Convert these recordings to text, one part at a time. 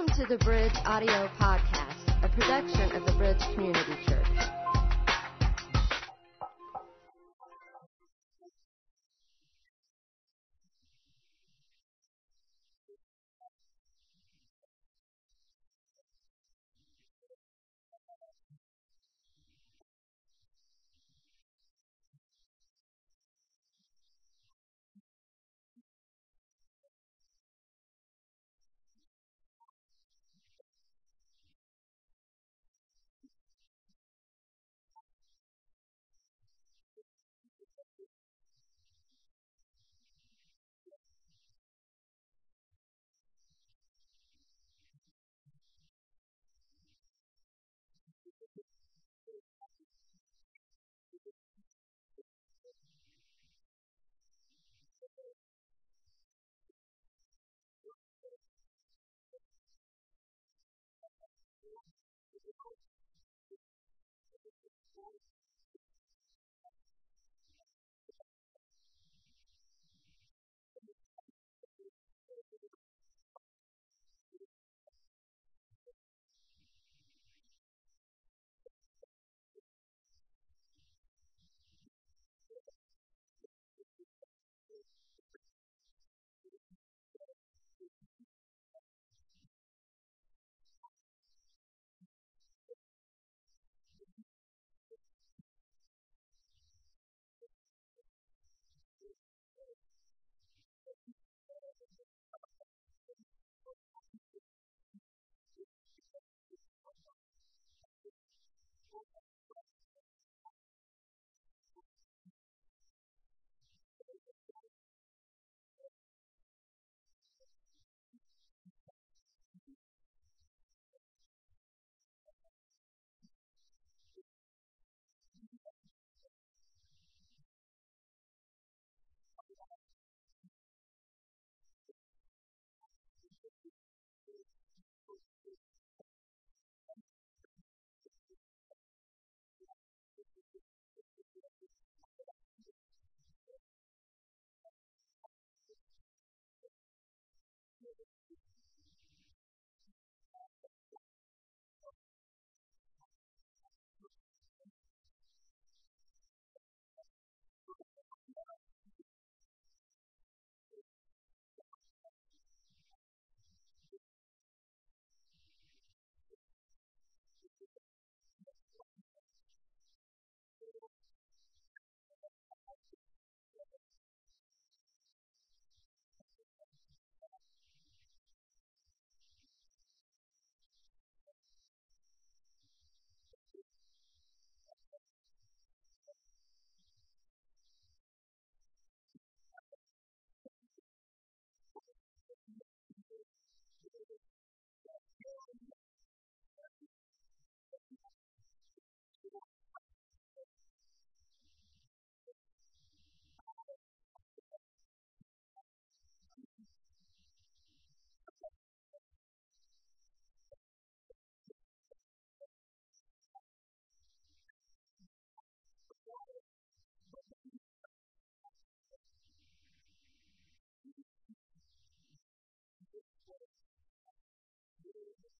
Welcome to the Bridge Audio Podcast, a production of the Bridge Community Church.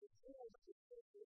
Thank you.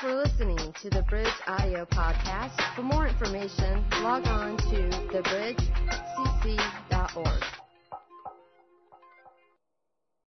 for listening to the Bridge Audio Podcast. For more information, log on to thebridgecc.org.